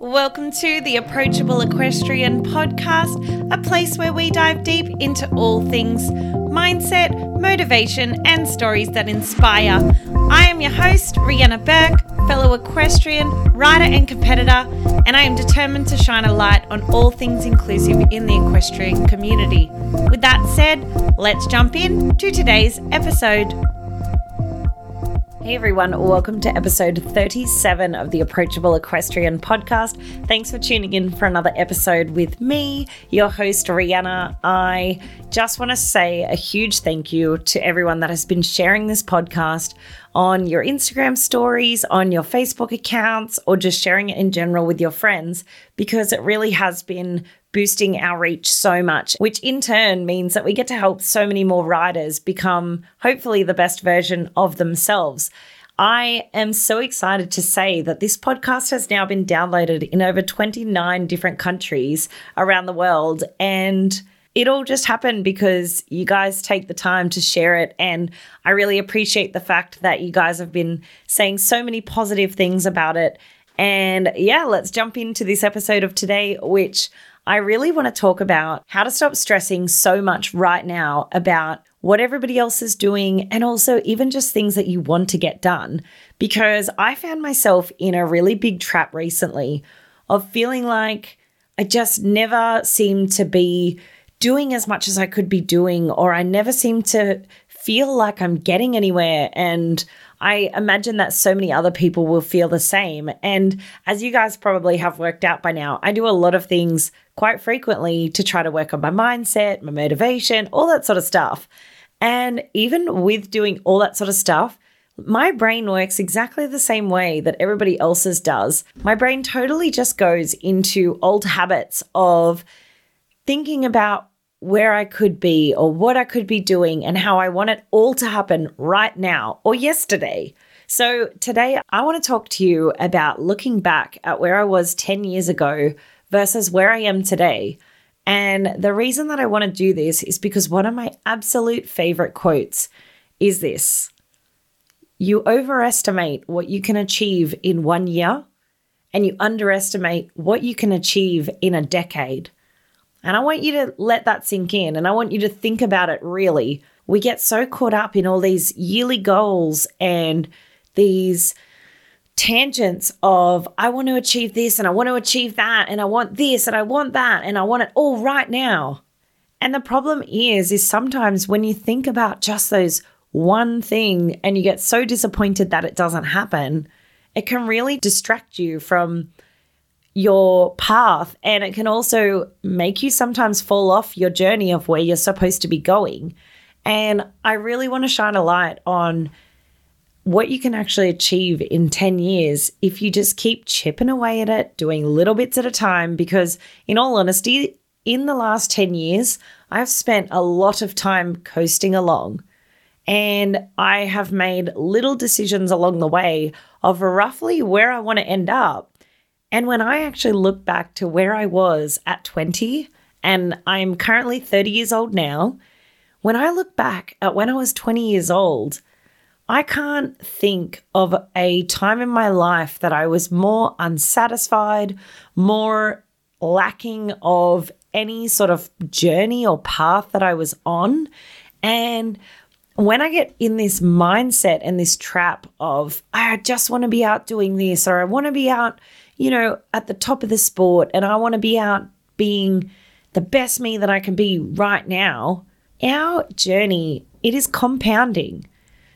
Welcome to the Approachable Equestrian podcast, a place where we dive deep into all things mindset, motivation, and stories that inspire. I am your host, Rihanna Burke, fellow equestrian, rider, and competitor, and I am determined to shine a light on all things inclusive in the equestrian community. With that said, let's jump in to today's episode. Hey everyone, welcome to episode 37 of the Approachable Equestrian podcast. Thanks for tuning in for another episode with me, your host, Rihanna. I just want to say a huge thank you to everyone that has been sharing this podcast on your Instagram stories, on your Facebook accounts, or just sharing it in general with your friends because it really has been boosting our reach so much, which in turn means that we get to help so many more riders become hopefully the best version of themselves. I am so excited to say that this podcast has now been downloaded in over 29 different countries around the world. And it all just happened because you guys take the time to share it. And I really appreciate the fact that you guys have been saying so many positive things about it. And yeah, let's jump into this episode of today, which I really want to talk about how to stop stressing so much right now about what everybody else is doing and also even just things that you want to get done. Because I found myself in a really big trap recently of feeling like I just never seem to be doing as much as I could be doing, or I never seem to feel like I'm getting anywhere. And I imagine that so many other people will feel the same. And as you guys probably have worked out by now, I do a lot of things quite frequently to try to work on my mindset, my motivation, all that sort of stuff. And even with doing all that sort of stuff, my brain works exactly the same way that everybody else's does. My brain totally just goes into old habits of thinking about where I could be or what I could be doing and how I want it all to happen right now or yesterday. So, today I want to talk to you about looking back at where I was 10 years ago versus where I am today. And the reason that I want to do this is because one of my absolute favorite quotes is this You overestimate what you can achieve in one year, and you underestimate what you can achieve in a decade. And I want you to let that sink in and I want you to think about it really. We get so caught up in all these yearly goals and these tangents of I want to achieve this and I want to achieve that and I want this and I want that and I want it all right now. And the problem is is sometimes when you think about just those one thing and you get so disappointed that it doesn't happen, it can really distract you from your path and it can also make you sometimes fall off your journey of where you're supposed to be going. And I really want to shine a light on what you can actually achieve in 10 years if you just keep chipping away at it, doing little bits at a time. Because, in all honesty, in the last 10 years, I've spent a lot of time coasting along. And I have made little decisions along the way of roughly where I want to end up. And when I actually look back to where I was at 20, and I'm currently 30 years old now, when I look back at when I was 20 years old, I can't think of a time in my life that I was more unsatisfied, more lacking of any sort of journey or path that I was on. And when I get in this mindset and this trap of, I just want to be out doing this, or I want to be out you know, at the top of the sport and I want to be out being the best me that I can be right now, our journey, it is compounding.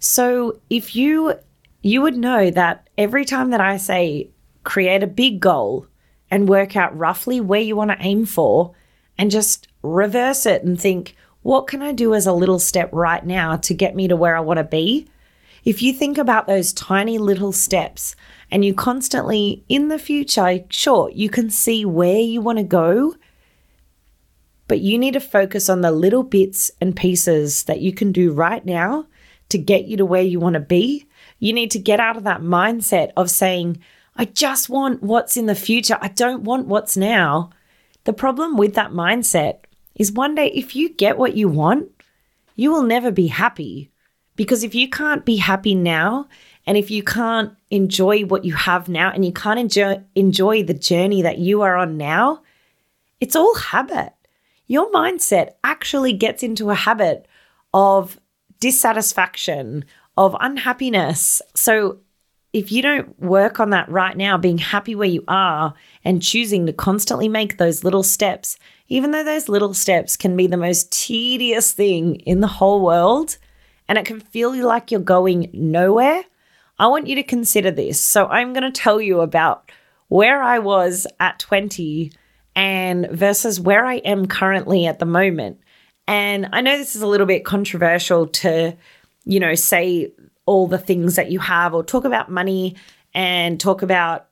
So if you you would know that every time that I say create a big goal and work out roughly where you want to aim for and just reverse it and think, what can I do as a little step right now to get me to where I want to be? If you think about those tiny little steps and you constantly in the future, sure, you can see where you want to go, but you need to focus on the little bits and pieces that you can do right now to get you to where you want to be. You need to get out of that mindset of saying, I just want what's in the future. I don't want what's now. The problem with that mindset is one day, if you get what you want, you will never be happy. Because if you can't be happy now And if you can't enjoy what you have now and you can't enjoy, enjoy the journey that you are on now, it's all habit. Your mindset actually gets into a habit of dissatisfaction, of unhappiness. So if you don't work on that right now, being happy where you are and choosing to constantly make those little steps, even though those little steps can be the most tedious thing in the whole world and it can feel like you're going nowhere, I want you to consider this. So, I'm going to tell you about where I was at 20 and versus where I am currently at the moment. And I know this is a little bit controversial to, you know, say all the things that you have or talk about money and talk about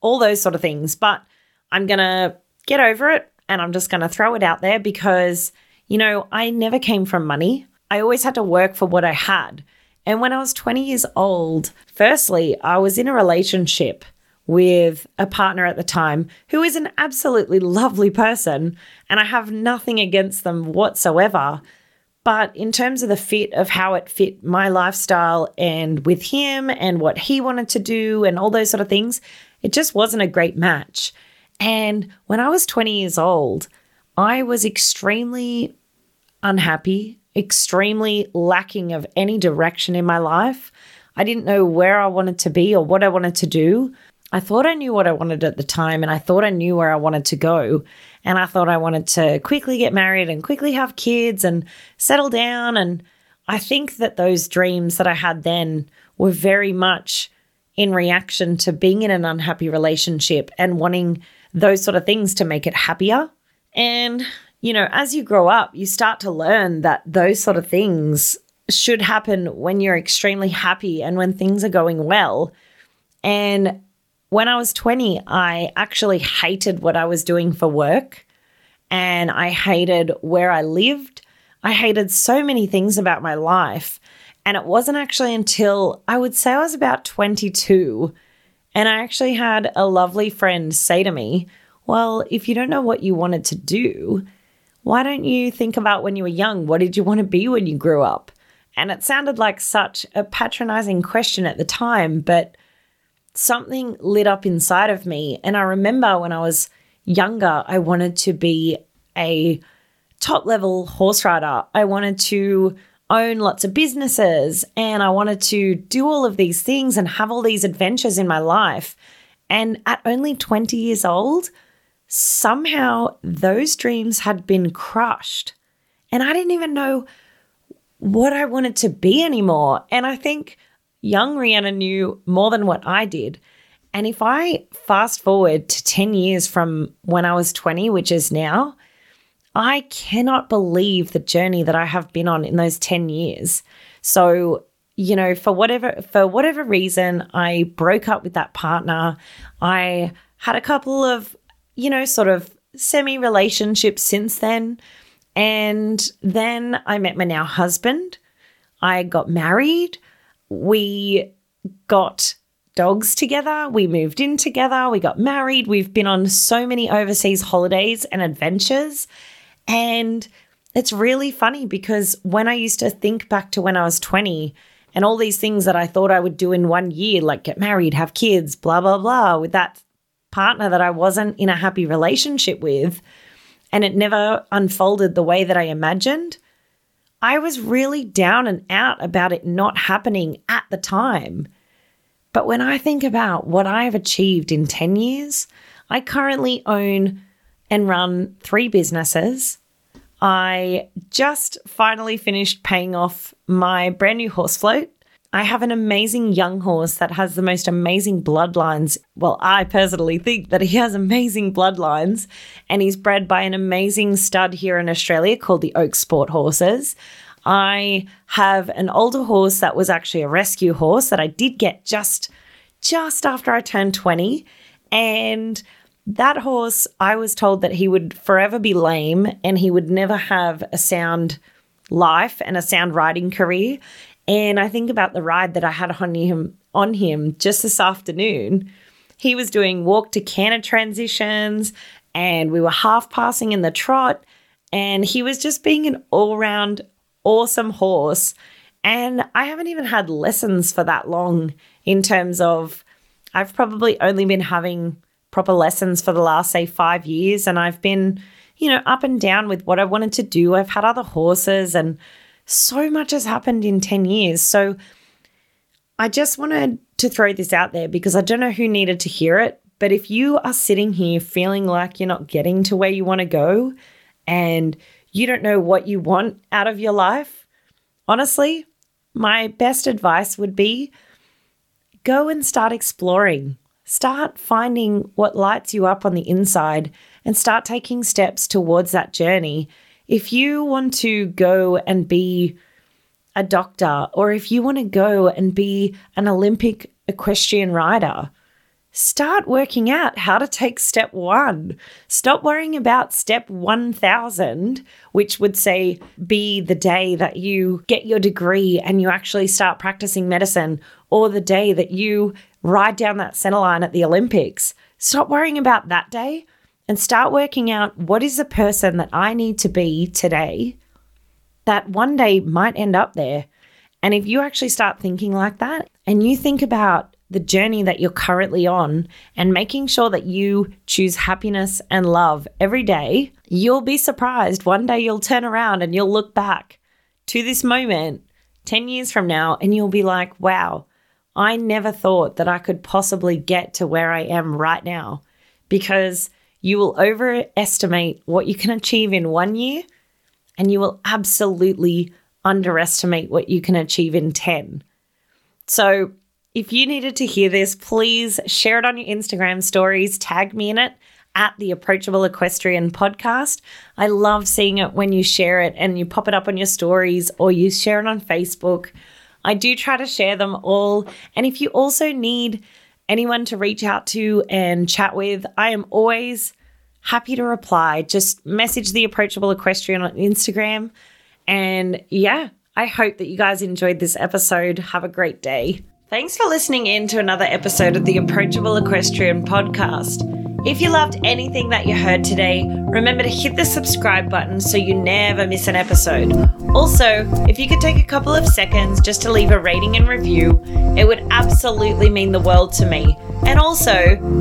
all those sort of things, but I'm going to get over it and I'm just going to throw it out there because, you know, I never came from money. I always had to work for what I had. And when I was 20 years old, firstly, I was in a relationship with a partner at the time who is an absolutely lovely person, and I have nothing against them whatsoever. But in terms of the fit of how it fit my lifestyle and with him and what he wanted to do and all those sort of things, it just wasn't a great match. And when I was 20 years old, I was extremely unhappy extremely lacking of any direction in my life. I didn't know where I wanted to be or what I wanted to do. I thought I knew what I wanted at the time and I thought I knew where I wanted to go. And I thought I wanted to quickly get married and quickly have kids and settle down. And I think that those dreams that I had then were very much in reaction to being in an unhappy relationship and wanting those sort of things to make it happier. And you know, as you grow up, you start to learn that those sort of things should happen when you're extremely happy and when things are going well. And when I was 20, I actually hated what I was doing for work and I hated where I lived. I hated so many things about my life. And it wasn't actually until I would say I was about 22 and I actually had a lovely friend say to me, Well, if you don't know what you wanted to do, why don't you think about when you were young? What did you want to be when you grew up? And it sounded like such a patronizing question at the time, but something lit up inside of me. And I remember when I was younger, I wanted to be a top level horse rider. I wanted to own lots of businesses and I wanted to do all of these things and have all these adventures in my life. And at only 20 years old, somehow those dreams had been crushed. And I didn't even know what I wanted to be anymore. And I think young Rihanna knew more than what I did. And if I fast forward to 10 years from when I was 20, which is now, I cannot believe the journey that I have been on in those 10 years. So, you know, for whatever for whatever reason, I broke up with that partner. I had a couple of you know, sort of semi relationships since then. And then I met my now husband. I got married. We got dogs together. We moved in together. We got married. We've been on so many overseas holidays and adventures. And it's really funny because when I used to think back to when I was 20 and all these things that I thought I would do in one year, like get married, have kids, blah, blah, blah, with that partner that I wasn't in a happy relationship with and it never unfolded the way that I imagined, I was really down and out about it not happening at the time. But when I think about what I've achieved in 10 years, I currently own and run three businesses. I just finally finished paying off my brand new horse float I have an amazing young horse that has the most amazing bloodlines. Well, I personally think that he has amazing bloodlines, and he's bred by an amazing stud here in Australia called the Oak Sport Horses. I have an older horse that was actually a rescue horse that I did get just just after I turned 20 and that horse I was told that he would forever be lame and he would never have a sound life and a sound riding career and I think about the ride that I had on him on him just this afternoon. He was doing walk to canter transitions and we were half passing in the trot and he was just being an all-round awesome horse. And I haven't even had lessons for that long in terms of I've probably only been having proper lessons for the last, say, five years. And I've been, you know, up and down with what I wanted to do. I've had other horses, and so much has happened in 10 years. So I just wanted to throw this out there because I don't know who needed to hear it. But if you are sitting here feeling like you're not getting to where you want to go and you don't know what you want out of your life, honestly, my best advice would be go and start exploring. Start finding what lights you up on the inside and start taking steps towards that journey. If you want to go and be a doctor, or if you want to go and be an Olympic equestrian rider, start working out how to take step one. Stop worrying about step 1000, which would say be the day that you get your degree and you actually start practicing medicine, or the day that you ride down that center line at the Olympics. Stop worrying about that day and start working out what is the person that I need to be today that one day might end up there. And if you actually start thinking like that and you think about the journey that you're currently on and making sure that you choose happiness and love every day, you'll be surprised. One day you'll turn around and you'll look back to this moment 10 years from now and you'll be like, wow, I never thought that I could possibly get to where I am right now because you will overestimate what you can achieve in one year and you will absolutely underestimate what you can achieve in 10. So, if you needed to hear this, please share it on your Instagram stories, tag me in it at the Approachable Equestrian podcast. I love seeing it when you share it and you pop it up on your stories or you share it on Facebook. I do try to share them all. And if you also need anyone to reach out to and chat with, I am always happy to reply. Just message the Approachable Equestrian on Instagram. And yeah, I hope that you guys enjoyed this episode. Have a great day. Thanks for listening in to another episode of the Approachable Equestrian podcast. If you loved anything that you heard today, remember to hit the subscribe button so you never miss an episode. Also, if you could take a couple of seconds just to leave a rating and review, it would absolutely mean the world to me. And also,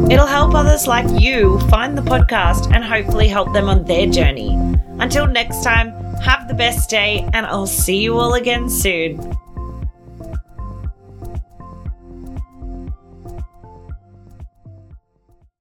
it'll help others like you find the podcast and hopefully help them on their journey. Until next time, have the best day, and I'll see you all again soon.